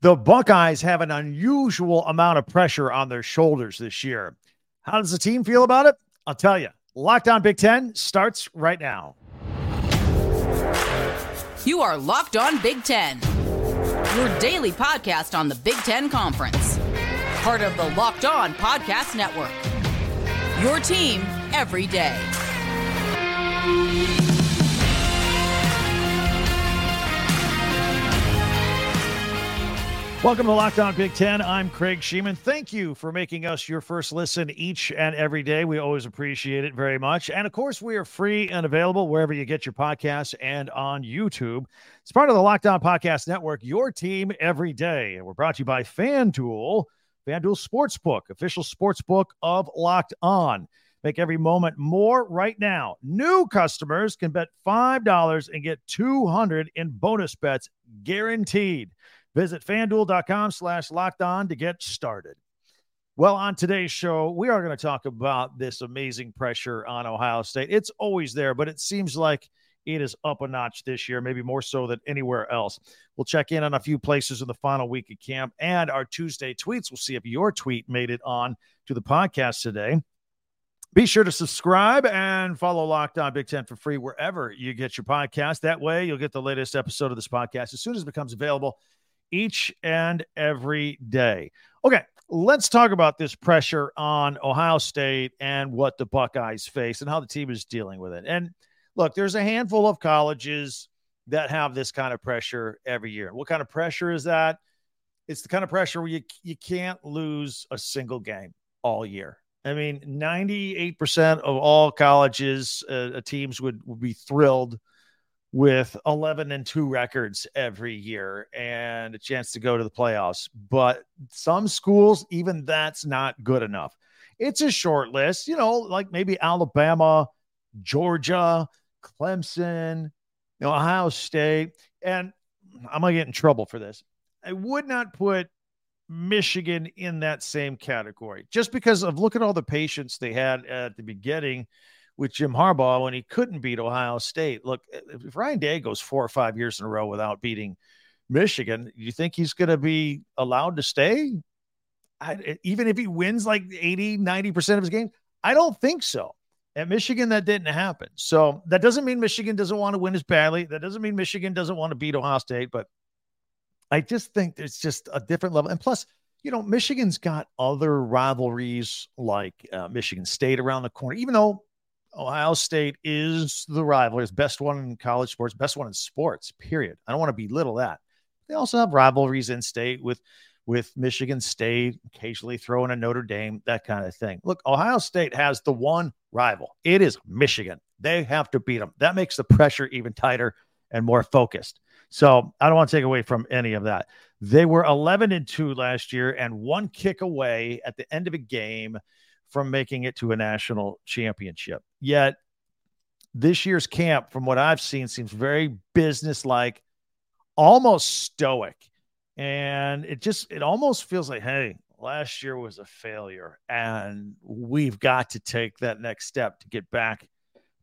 The Buckeyes have an unusual amount of pressure on their shoulders this year. How does the team feel about it? I'll tell you. Locked on Big Ten starts right now. You are Locked on Big Ten, your daily podcast on the Big Ten Conference, part of the Locked on Podcast Network. Your team every day. Welcome to Locked On Big Ten. I'm Craig Shemon. Thank you for making us your first listen each and every day. We always appreciate it very much. And of course, we are free and available wherever you get your podcasts and on YouTube. It's part of the Locked On Podcast Network, your team every day. And we're brought to you by FanDuel, FanDuel Sportsbook, official sportsbook of Locked On. Make every moment more right now. New customers can bet $5 and get 200 in bonus bets guaranteed. Visit fanduel.com slash locked on to get started. Well, on today's show, we are going to talk about this amazing pressure on Ohio State. It's always there, but it seems like it is up a notch this year, maybe more so than anywhere else. We'll check in on a few places in the final week of camp and our Tuesday tweets. We'll see if your tweet made it on to the podcast today. Be sure to subscribe and follow Locked On Big Ten for free wherever you get your podcast. That way, you'll get the latest episode of this podcast as soon as it becomes available each and every day. Okay, let's talk about this pressure on Ohio State and what the Buckeyes face and how the team is dealing with it. And look, there's a handful of colleges that have this kind of pressure every year. What kind of pressure is that? It's the kind of pressure where you you can't lose a single game all year. I mean, 98% of all colleges uh, teams would, would be thrilled with 11 and 2 records every year and a chance to go to the playoffs. But some schools, even that's not good enough. It's a short list, you know, like maybe Alabama, Georgia, Clemson, you know, Ohio State. And I'm going to get in trouble for this. I would not put Michigan in that same category just because of look at all the patience they had at the beginning with Jim Harbaugh when he couldn't beat Ohio State. Look, if Ryan Day goes four or five years in a row without beating Michigan, you think he's going to be allowed to stay? I, even if he wins like 80, 90% of his games? I don't think so. At Michigan, that didn't happen. So that doesn't mean Michigan doesn't want to win as badly. That doesn't mean Michigan doesn't want to beat Ohio State. But I just think there's just a different level. And plus, you know, Michigan's got other rivalries like uh, Michigan State around the corner, even though Ohio State is the rival, is best one in college sports, best one in sports, period. I don't want to belittle that. They also have rivalries in state with with Michigan State, occasionally throwing a Notre Dame, that kind of thing. Look, Ohio State has the one rival. It is Michigan. They have to beat them. That makes the pressure even tighter and more focused. So I don't want to take away from any of that. They were 11 and 2 last year and one kick away at the end of a game from making it to a national championship. Yet this year's camp, from what I've seen, seems very businesslike, almost stoic. And it just, it almost feels like, hey, last year was a failure. And we've got to take that next step to get back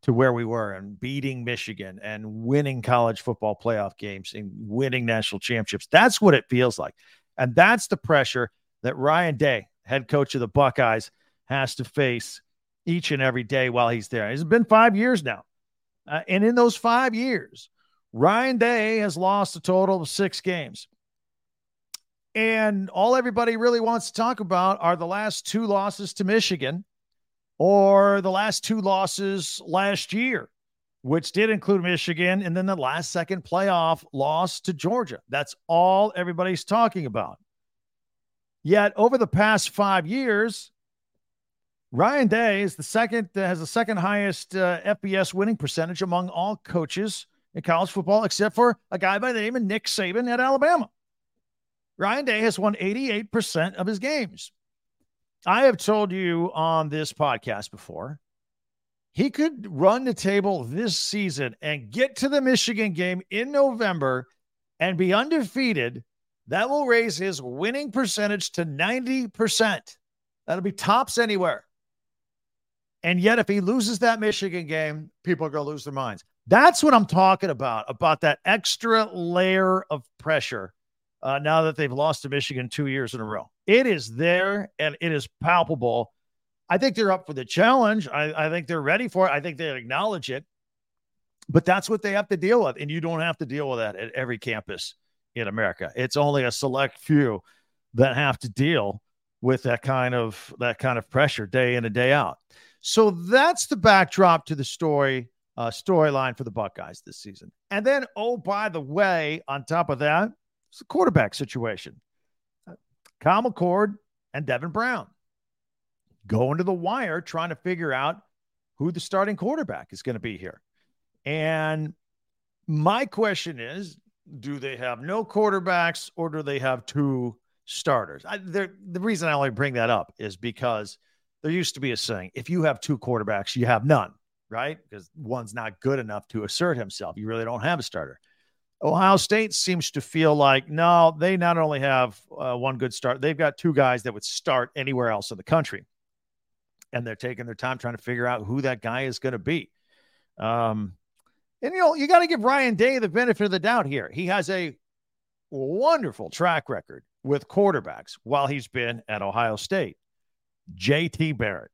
to where we were and beating Michigan and winning college football playoff games and winning national championships. That's what it feels like. And that's the pressure that Ryan Day, head coach of the Buckeyes, has to face each and every day while he's there. It's been five years now. Uh, and in those five years, Ryan Day has lost a total of six games. And all everybody really wants to talk about are the last two losses to Michigan or the last two losses last year, which did include Michigan, and then the last second playoff loss to Georgia. That's all everybody's talking about. Yet over the past five years, Ryan Day is the second, uh, has the second highest uh, FBS winning percentage among all coaches in college football, except for a guy by the name of Nick Saban at Alabama. Ryan Day has won 88% of his games. I have told you on this podcast before, he could run the table this season and get to the Michigan game in November and be undefeated. That will raise his winning percentage to 90%. That'll be tops anywhere. And yet, if he loses that Michigan game, people are going to lose their minds. That's what I'm talking about, about that extra layer of pressure uh, now that they've lost to Michigan two years in a row. It is there and it is palpable. I think they're up for the challenge. I, I think they're ready for it. I think they acknowledge it. But that's what they have to deal with. And you don't have to deal with that at every campus in America. It's only a select few that have to deal with that kind of that kind of pressure day in and day out. So that's the backdrop to the story uh, storyline for the Buckeyes this season. And then, oh, by the way, on top of that, it's the quarterback situation. Uh, Kyle McCord and Devin Brown going to the wire trying to figure out who the starting quarterback is going to be here. And my question is do they have no quarterbacks or do they have two starters? I, the reason I only bring that up is because there used to be a saying if you have two quarterbacks, you have none, right? Because one's not good enough to assert himself. You really don't have a starter. Ohio State seems to feel like no, they not only have uh, one good start, they've got two guys that would start anywhere else in the country. And they're taking their time trying to figure out who that guy is going to be. Um, and you know, you got to give Ryan Day the benefit of the doubt here. He has a wonderful track record with quarterbacks while he's been at Ohio State. JT Barrett,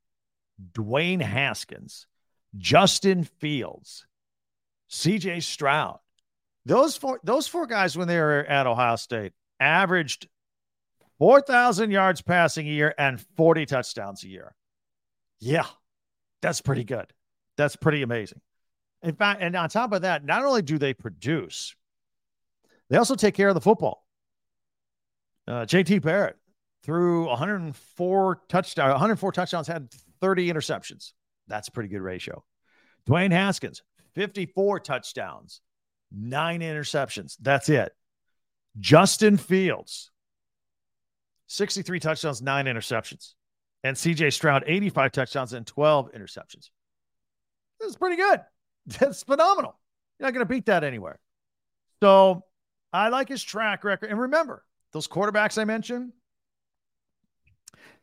Dwayne Haskins, Justin Fields, CJ Stroud. Those four those four guys when they were at Ohio State averaged 4,000 yards passing a year and 40 touchdowns a year. Yeah. That's pretty good. That's pretty amazing. In fact, and on top of that, not only do they produce, they also take care of the football. Uh, JT Barrett threw 104 touchdowns, 104 touchdowns, had 30 interceptions. That's a pretty good ratio. Dwayne Haskins, 54 touchdowns, nine interceptions. That's it. Justin Fields, 63 touchdowns, nine interceptions. And CJ Stroud, 85 touchdowns and 12 interceptions. That's pretty good. That's phenomenal. You're not going to beat that anywhere. So I like his track record. And remember, those quarterbacks I mentioned,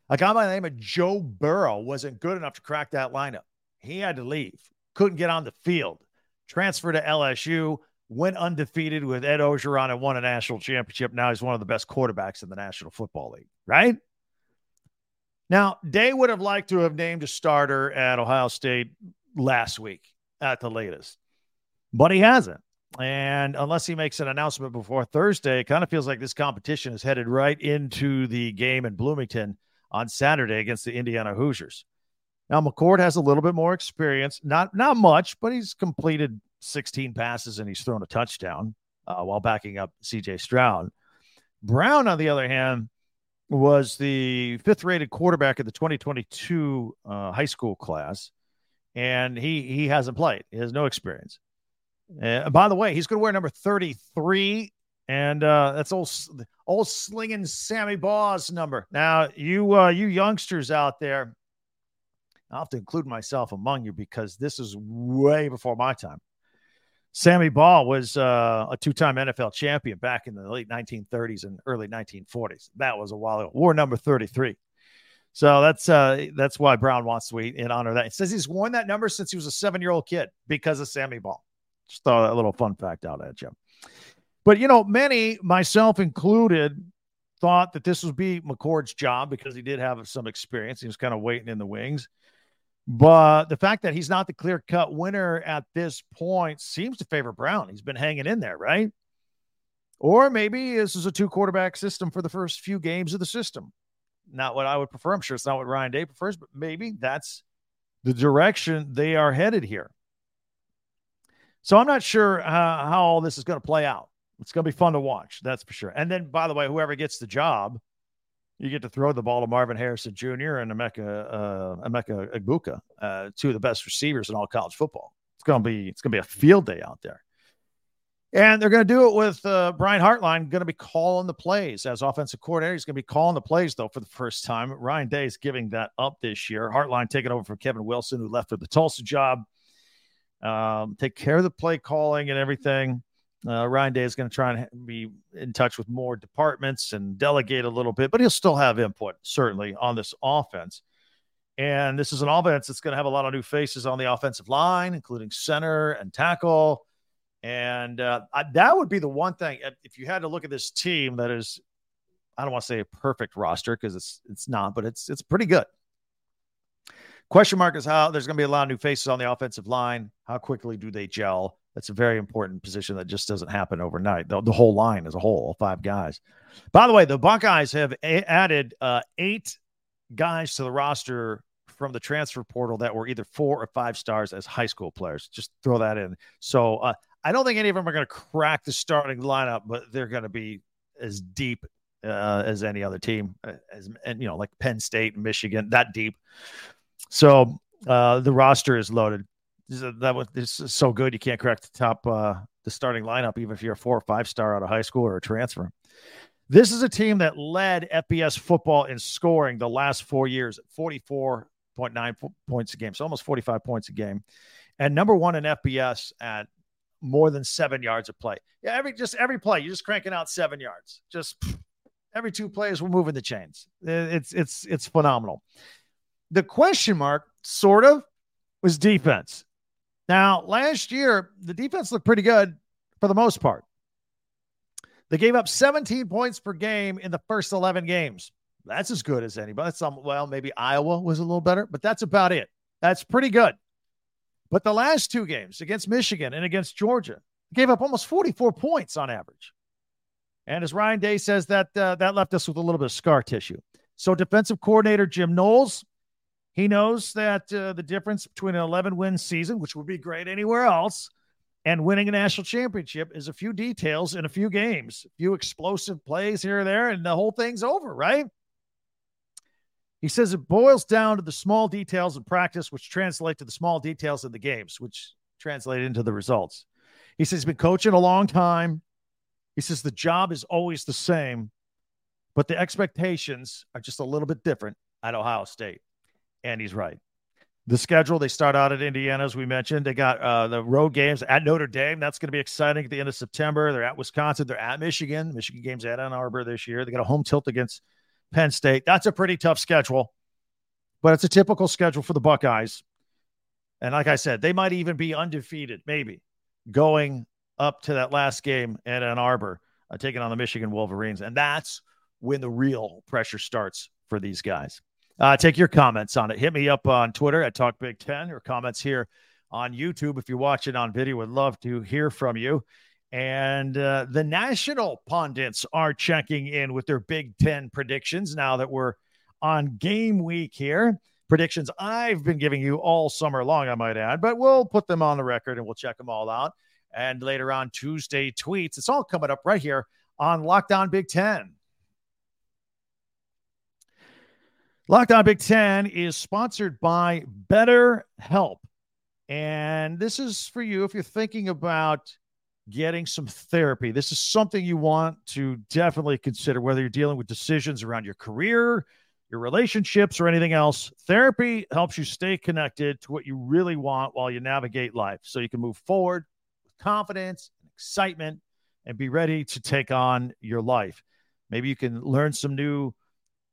a guy by the name of Joe Burrow wasn't good enough to crack that lineup. He had to leave, couldn't get on the field, transfer to LSU, went undefeated with Ed Orgeron and won a national championship. Now he's one of the best quarterbacks in the National Football League, right? Now, Day would have liked to have named a starter at Ohio State last week at the latest, but he hasn't. And unless he makes an announcement before Thursday, it kind of feels like this competition is headed right into the game in Bloomington on Saturday against the Indiana Hoosiers. Now McCord has a little bit more experience, not not much, but he's completed 16 passes and he's thrown a touchdown uh, while backing up C.J. Stroud. Brown, on the other hand, was the fifth rated quarterback of the 2022 uh, high school class and he he hasn't played. He has no experience. Uh, by the way, he's going to wear number 33, and uh, that's old old slinging Sammy Baugh's number. Now, you uh, you youngsters out there, I have to include myself among you because this is way before my time. Sammy Baugh was uh, a two-time NFL champion back in the late 1930s and early 1940s. That was a while ago. War number 33. So that's uh, that's why Brown wants to in honor of that. He says he's worn that number since he was a seven year old kid because of Sammy Baugh. Just throw that little fun fact out at you. But you know, many, myself included, thought that this would be McCord's job because he did have some experience. He was kind of waiting in the wings. But the fact that he's not the clear cut winner at this point seems to favor Brown. He's been hanging in there, right? Or maybe this is a two quarterback system for the first few games of the system not what I would prefer. I'm sure it's not what Ryan Day prefers, but maybe that's the direction they are headed here. So I'm not sure how, how all this is going to play out. It's going to be fun to watch, that's for sure. And then, by the way, whoever gets the job, you get to throw the ball to Marvin Harrison Jr. and Emeka uh, Emeka uh, two of the best receivers in all college football. It's going to be it's to be a field day out there. And they're going to do it with uh, Brian Hartline going to be calling the plays as offensive coordinator. He's going to be calling the plays, though, for the first time. Ryan Day is giving that up this year. Hartline taking over from Kevin Wilson, who left for the Tulsa job. Um, take care of the play calling and everything. Uh, Ryan Day is going to try and be in touch with more departments and delegate a little bit, but he'll still have input, certainly, on this offense. And this is an offense that's going to have a lot of new faces on the offensive line, including center and tackle And uh, that would be the one thing if you had to look at this team that is, I don't want to say a perfect roster because it's it's not, but it's it's pretty good. Question mark is how there's going to be a lot of new faces on the offensive line. How quickly do they gel? That's a very important position that just doesn't happen overnight. The, the whole line as a whole, all five guys. By the way, the Buckeyes have a- added uh, eight guys to the roster from the transfer portal that were either four or five stars as high school players. Just throw that in. So uh, I don't think any of them are going to crack the starting lineup, but they're going to be as deep uh, as any other team, uh, as and you know, like Penn State and Michigan, that deep. So uh, the roster is loaded. That was this is so good you can't crack the top uh, the starting lineup even if you're a four or five star out of high school or a transfer. This is a team that led FBS football in scoring the last four years at 44.9 points a game, so almost 45 points a game, and number one in FBS at more than seven yards of play. Yeah, every just every play you're just cranking out seven yards. Just every two plays we're moving the chains. It's it's it's phenomenal. The question mark, sort of, was defense. Now, last year, the defense looked pretty good for the most part. They gave up 17 points per game in the first 11 games. That's as good as anybody. Some, well, maybe Iowa was a little better, but that's about it. That's pretty good. But the last two games against Michigan and against Georgia gave up almost 44 points on average. And as Ryan Day says, that uh, that left us with a little bit of scar tissue. So defensive coordinator Jim Knowles he knows that uh, the difference between an 11 win season, which would be great anywhere else, and winning a national championship is a few details in a few games, a few explosive plays here or there, and the whole thing's over, right? He says it boils down to the small details in practice, which translate to the small details in the games, which translate into the results. He says he's been coaching a long time. He says the job is always the same, but the expectations are just a little bit different at Ohio State and he's right. The schedule, they start out at Indiana, as we mentioned. They got uh, the road games at Notre Dame. That's going to be exciting at the end of September. They're at Wisconsin. They're at Michigan. Michigan game's at Ann Arbor this year. They got a home tilt against Penn State. That's a pretty tough schedule, but it's a typical schedule for the Buckeyes. And like I said, they might even be undefeated, maybe going up to that last game at Ann Arbor, uh, taking on the Michigan Wolverines. And that's when the real pressure starts for these guys. Uh, take your comments on it. Hit me up on Twitter at Talk Big Ten or comments here on YouTube. If you're watching on video, would love to hear from you. And uh, the national pundits are checking in with their Big Ten predictions now that we're on game week here. Predictions I've been giving you all summer long, I might add, but we'll put them on the record and we'll check them all out. And later on Tuesday tweets, it's all coming up right here on Locked On Big Ten. Locked On Big Ten is sponsored by Better Help. And this is for you if you're thinking about getting some therapy. This is something you want to definitely consider, whether you're dealing with decisions around your career, your relationships, or anything else. Therapy helps you stay connected to what you really want while you navigate life so you can move forward with confidence and excitement and be ready to take on your life. Maybe you can learn some new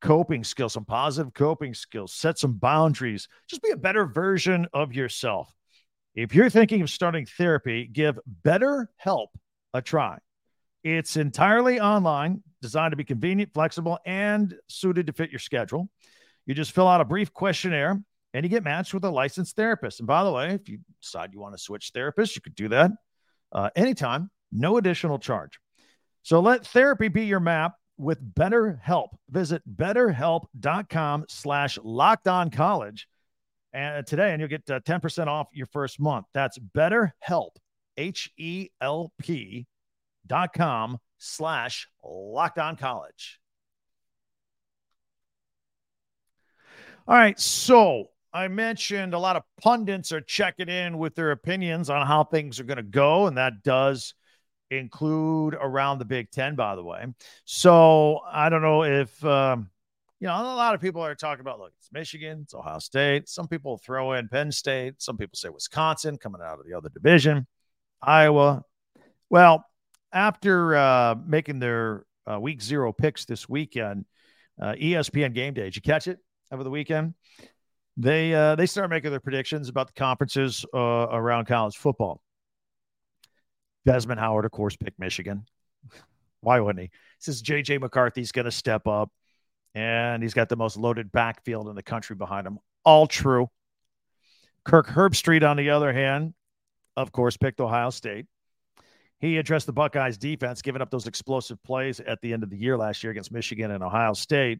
coping skills, some positive coping skills, set some boundaries, just be a better version of yourself. If you're thinking of starting therapy, give BetterHelp a try. It's entirely online, designed to be convenient, flexible, and suited to fit your schedule. You just fill out a brief questionnaire and you get matched with a licensed therapist. And by the way, if you decide you want to switch therapists, you could do that uh, anytime, no additional charge. So let therapy be your map with BetterHelp. Visit betterhelp.com slash locked on college and today, and you'll get uh, 10% off your first month. That's BetterHelp, H E L P dot com slash locked on college. All right. So I mentioned a lot of pundits are checking in with their opinions on how things are going to go, and that does include around the Big Ten, by the way. So I don't know if, um, you know, a lot of people are talking about, look, it's Michigan, it's Ohio State. Some people throw in Penn State. Some people say Wisconsin coming out of the other division, Iowa. Well, after uh, making their uh, week zero picks this weekend, uh, ESPN Game Day, did you catch it over the weekend? They uh, they start making their predictions about the conferences uh, around college football. Desmond Howard, of course, picked Michigan. Why wouldn't he? Says JJ McCarthy's going to step up, and he's got the most loaded backfield in the country behind him. All true. Kirk Herbstreit, on the other hand, of course, picked Ohio State. He addressed the Buckeyes defense, giving up those explosive plays at the end of the year last year against Michigan and Ohio State.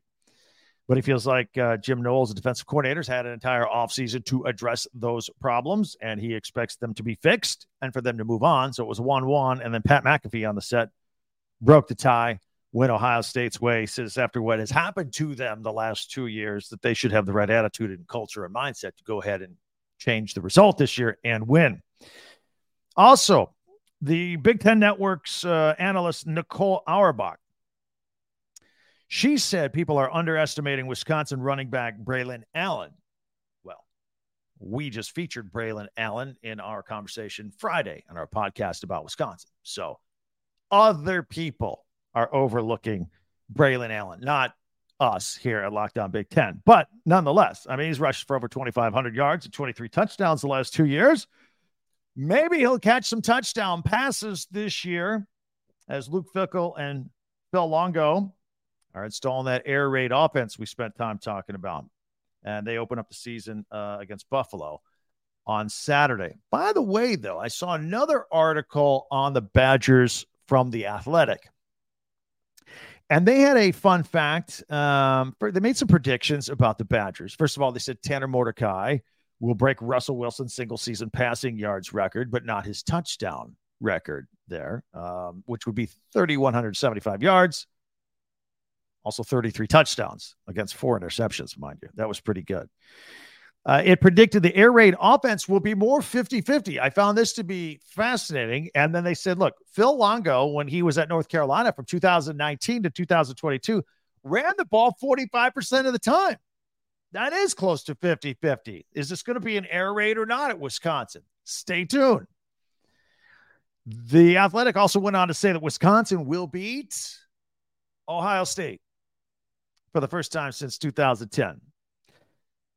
But he feels like uh, Jim Knowles, the defensive coordinators, had an entire offseason to address those problems, and he expects them to be fixed and for them to move on. So it was 1 1. And then Pat McAfee on the set broke the tie, went Ohio State's way. Says, after what has happened to them the last two years, that they should have the right attitude and culture and mindset to go ahead and change the result this year and win. Also, the Big Ten Network's uh, analyst, Nicole Auerbach, she said people are underestimating Wisconsin running back Braylon Allen. Well, we just featured Braylon Allen in our conversation Friday on our podcast about Wisconsin. So other people are overlooking Braylon Allen, not us here at Locked On Big Ten. But nonetheless, I mean, he's rushed for over 2,500 yards and 23 touchdowns the last two years. Maybe he'll catch some touchdown passes this year as Luke Fickell and Phil Longo are installing that air raid offense we spent time talking about. And they open up the season uh, against Buffalo on Saturday. By the way, though, I saw another article on the Badgers from The Athletic. And they had a fun fact. Um, they made some predictions about the Badgers. First of all, they said Tanner Mordecai will break Russell Wilson's single season passing yards record, but not his touchdown record there, um, which would be 3,175 yards. Also, 33 touchdowns against four interceptions, mind you. That was pretty good. Uh, it predicted the air raid offense will be more 50 50. I found this to be fascinating. And then they said, look, Phil Longo, when he was at North Carolina from 2019 to 2022, ran the ball 45% of the time. That is close to 50 50. Is this going to be an air raid or not at Wisconsin? Stay tuned. The Athletic also went on to say that Wisconsin will beat Ohio State for the first time since 2010.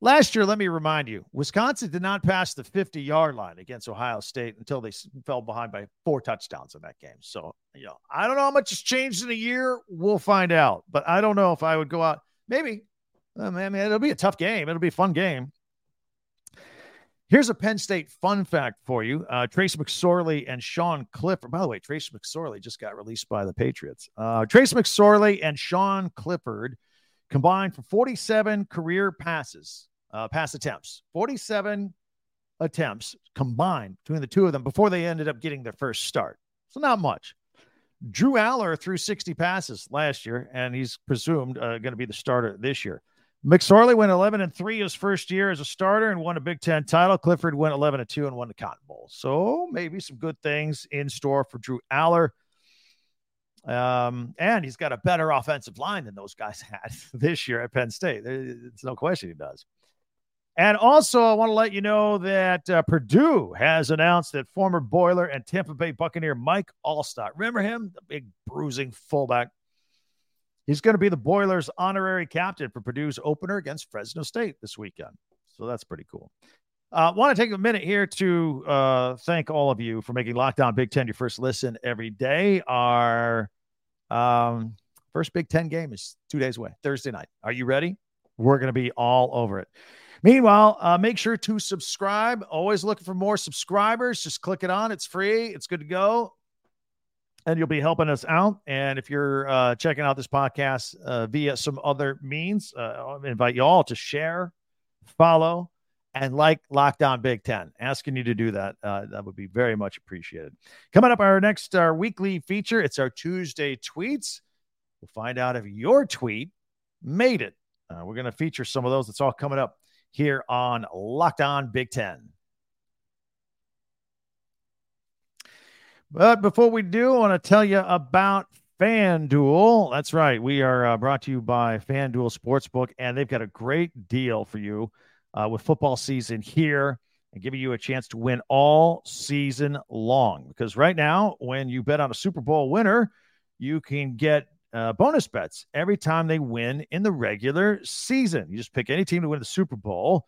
Last year, let me remind you, Wisconsin did not pass the 50 yard line against Ohio State until they fell behind by four touchdowns in that game. So, you know, I don't know how much has changed in a year. We'll find out. But I don't know if I would go out. Maybe. I mean, it'll be a tough game. It'll be a fun game. Here's a Penn State fun fact for you. Uh, Trace McSorley and Sean Clifford. By the way, Trace McSorley just got released by the Patriots. Uh, Trace McSorley and Sean Clifford combined for 47 career passes, uh, pass attempts, 47 attempts combined between the two of them before they ended up getting their first start. So not much. Drew Allar threw 60 passes last year, and he's presumed uh, going to be the starter this year. McSorley went 11 and 3 his first year as a starter and won a Big Ten title. Clifford went 11 and 2 and won the Cotton Bowl. So maybe some good things in store for Drew Allar. Um, and he's got a better offensive line than those guys had this year at Penn State. It's no question he does. And also, I want to let you know that uh, Purdue has announced that former Boiler and Tampa Bay Buccaneer Mike Alstott, remember him, the big bruising fullback, he's going to be the Boilers' honorary captain for Purdue's opener against Fresno State this weekend. So that's pretty cool. I uh, want to take a minute here to uh, thank all of you for making Locked On Big Ten your first listen every day. Our um, first Big Ten game is two days away, Thursday night. Are you ready? We're going to be all over it. Meanwhile, uh, make sure to subscribe. Always looking for more subscribers. Just click it on. It's free. It's good to go. And you'll be helping us out. And if you're uh, checking out this podcast uh, via some other means, uh, I invite you all to share, follow, and like Locked On Big Ten. Asking you to do that. Uh, that would be very much appreciated. Coming up, our next our weekly feature. It's our Tuesday tweets. We'll find out if your tweet made it. Uh, we're going to feature some of those. It's all coming up here on Locked On Big Ten. But before we do, I want to tell you about FanDuel. That's right. We are uh, brought to you by FanDuel Sportsbook, and they've got a great deal for you uh, with football season here and giving you a chance to win all season long. Because right now, when you bet on a Super Bowl winner, you can get uh, bonus bets every time they win in the regular season. You just pick any team to win the Super Bowl,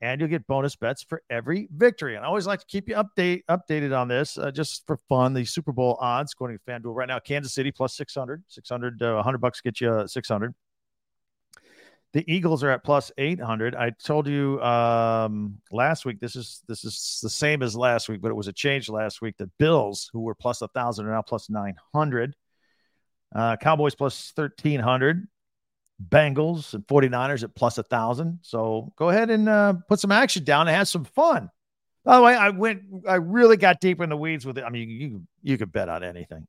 and you'll get bonus bets for every victory. And I always like to keep you update updated on this uh, just for fun. The Super Bowl odds according to FanDuel right now, Kansas City plus 600, 600, uh, 100 bucks get you 600. The Eagles are at plus 800. I told you um, last week this is this is the same as last week, but it was a change last week. The Bills, who were plus 1,000, are now plus 900. Uh, Cowboys plus 1,300. Bengals and 49ers at plus 1,000. So go ahead and uh, put some action down and have some fun. By the way, I went, I really got deep in the weeds with it. I mean, you, you could bet on anything.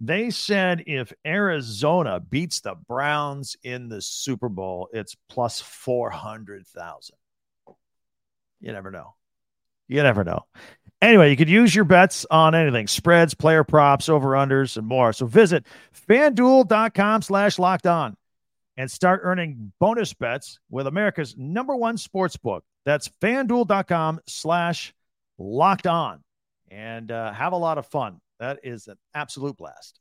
They said if Arizona beats the Browns in the Super Bowl, it's plus 400,000. You never know. You never know. Anyway, you could use your bets on anything spreads, player props, over unders, and more. So visit fanduel.com slash locked on and start earning bonus bets with America's number one sports book. That's fanduel.com slash locked on and uh, have a lot of fun. That is an absolute blast.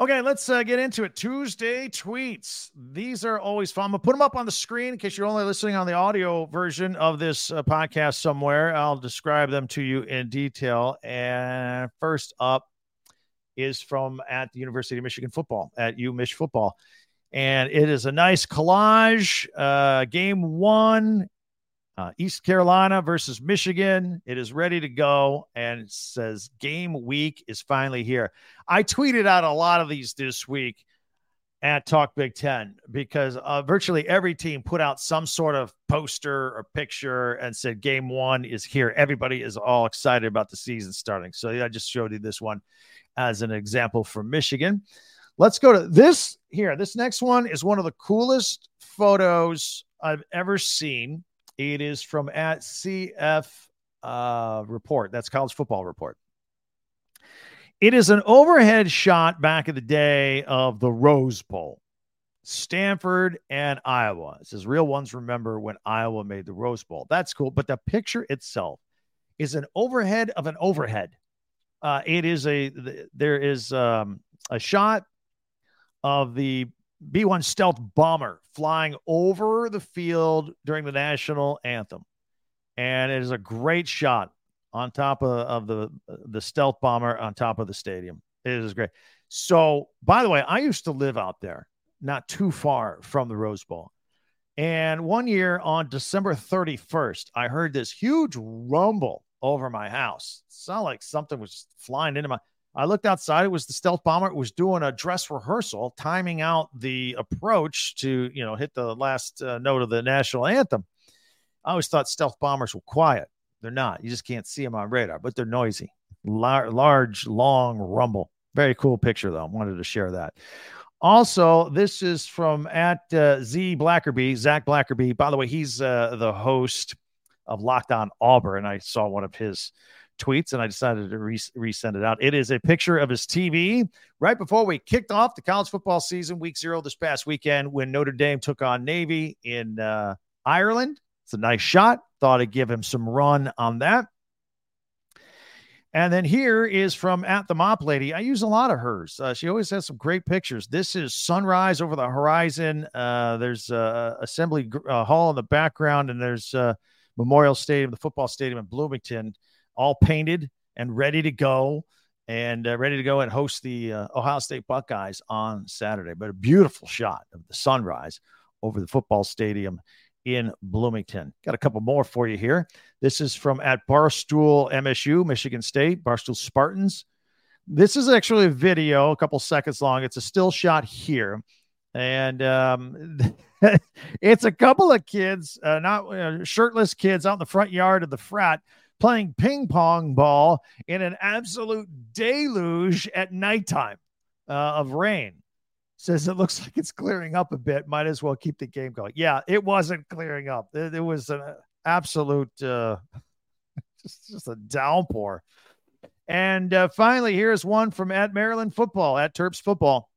Okay, let's uh, get into it. Tuesday tweets. These are always fun. I'm going to put them up on the screen in case you're only listening on the audio version of this uh, podcast somewhere. I'll describe them to you in detail. And first up is from at the University of Michigan football, at UMich football. And it is a nice collage. Uh, game one uh, East Carolina versus Michigan. It is ready to go. And it says game week is finally here. I tweeted out a lot of these this week at Talk Big Ten because uh, virtually every team put out some sort of poster or picture and said game one is here. Everybody is all excited about the season starting. So I just showed you this one as an example from Michigan. Let's go to this here. This next one is one of the coolest photos I've ever seen it is from at CF uh, Report. That's College Football Report. It is an overhead shot back in the day of the Rose Bowl, Stanford and Iowa. It says real ones remember when Iowa made the Rose Bowl. That's cool. But the picture itself is an overhead of an overhead. Uh, it is a there is um, a shot of the B 1 stealth bomber flying over the field during the national anthem. And it is a great shot on top of, of the, the stealth bomber on top of the stadium. It is great. So, by the way, I used to live out there, not too far from the Rose Bowl. And one year on December 31st, I heard this huge rumble over my house. It sounded like something was flying into my I looked outside. It was the stealth bomber. It was doing a dress rehearsal, timing out the approach to, you know, hit the last uh, note of the national anthem. I always thought stealth bombers were quiet. They're not. You just can't see them on radar, but they're noisy. Lar- large, long rumble. Very cool picture, though. I wanted to share that. Also, this is from at uh, Z Blackerby, Zach Blackerby. By the way, he's uh, the host of Locked On Auburn. I saw one of his tweets and I decided to re- resend it out. It is a picture of his TV right before we kicked off the college football season, week zero this past weekend when Notre Dame took on Navy in uh, Ireland. It's a nice shot. Thought I'd give him some run on that. And then here is from at the mop lady. I use a lot of hers. Uh, she always has some great pictures. This is sunrise over the horizon. Uh, there's uh, Assembly uh, Hall in the background, and there's uh, Memorial Stadium, the football stadium in Bloomington all painted and ready to go and uh, ready to go and host the uh, Ohio State Buckeyes on Saturday. But a beautiful shot of the sunrise over the football stadium in Bloomington. Got a couple more for you here. This is from at Barstool MSU, Michigan State, Barstool Spartans. This is actually a video, a couple seconds long. It's a still shot here. And um, it's a couple of kids, uh, not uh, shirtless kids out in the front yard of the frat playing ping pong ball in an absolute deluge at nighttime uh, of rain. Says it looks like it's clearing up a bit. Might as well keep the game going. Yeah, it wasn't clearing up. It, it was an absolute, uh, just, just a downpour. And uh, finally, here's one from at Maryland football, at Terps football.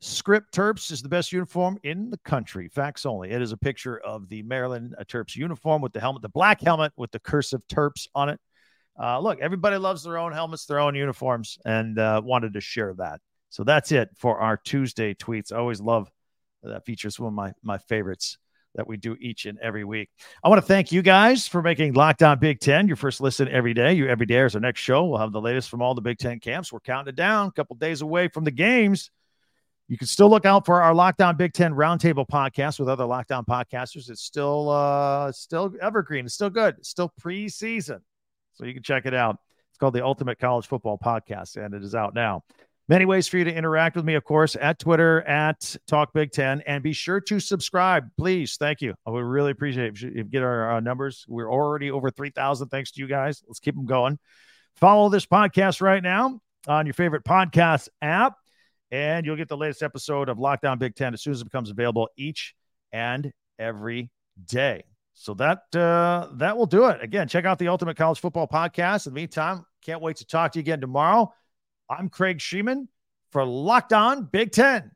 Script Terps is the best uniform in the country. Facts only. It is a picture of the Maryland uh, Terps uniform with the helmet, the black helmet with the cursive Terps on it. Uh, look, everybody loves their own helmets, their own uniforms, and uh, wanted to share that. So that's it for our Tuesday tweets. I always love that features one of my my favorites that we do each and every week. I want to thank you guys for making Locked On Big Ten your first listen every day. You every day is our next show. We'll have the latest from all the Big Ten camps. We're counting it down, a couple days away from the games. You can still look out for our Locked On Big Ten Roundtable podcast with other Locked On podcasters. It's still uh still evergreen. It's still good. It's still preseason. So you can check it out. It's called the Ultimate College Football Podcast, and it is out now. Many ways for you to interact with me, of course, at Twitter, at Talk Big Ten, and be sure to subscribe, please. Thank you. I would really appreciate it if you get our, our numbers. We're already over 3,000 thanks to you guys. Let's keep them going. Follow this podcast right now on your favorite podcast app, and you'll get the latest episode of Locked On Big Ten as soon as it becomes available each and every day. So that uh, that will do it. Again, check out the Ultimate College Football Podcast. In the meantime, can't wait to talk to you again tomorrow. I'm Craig Shemon for Locked On Big Ten.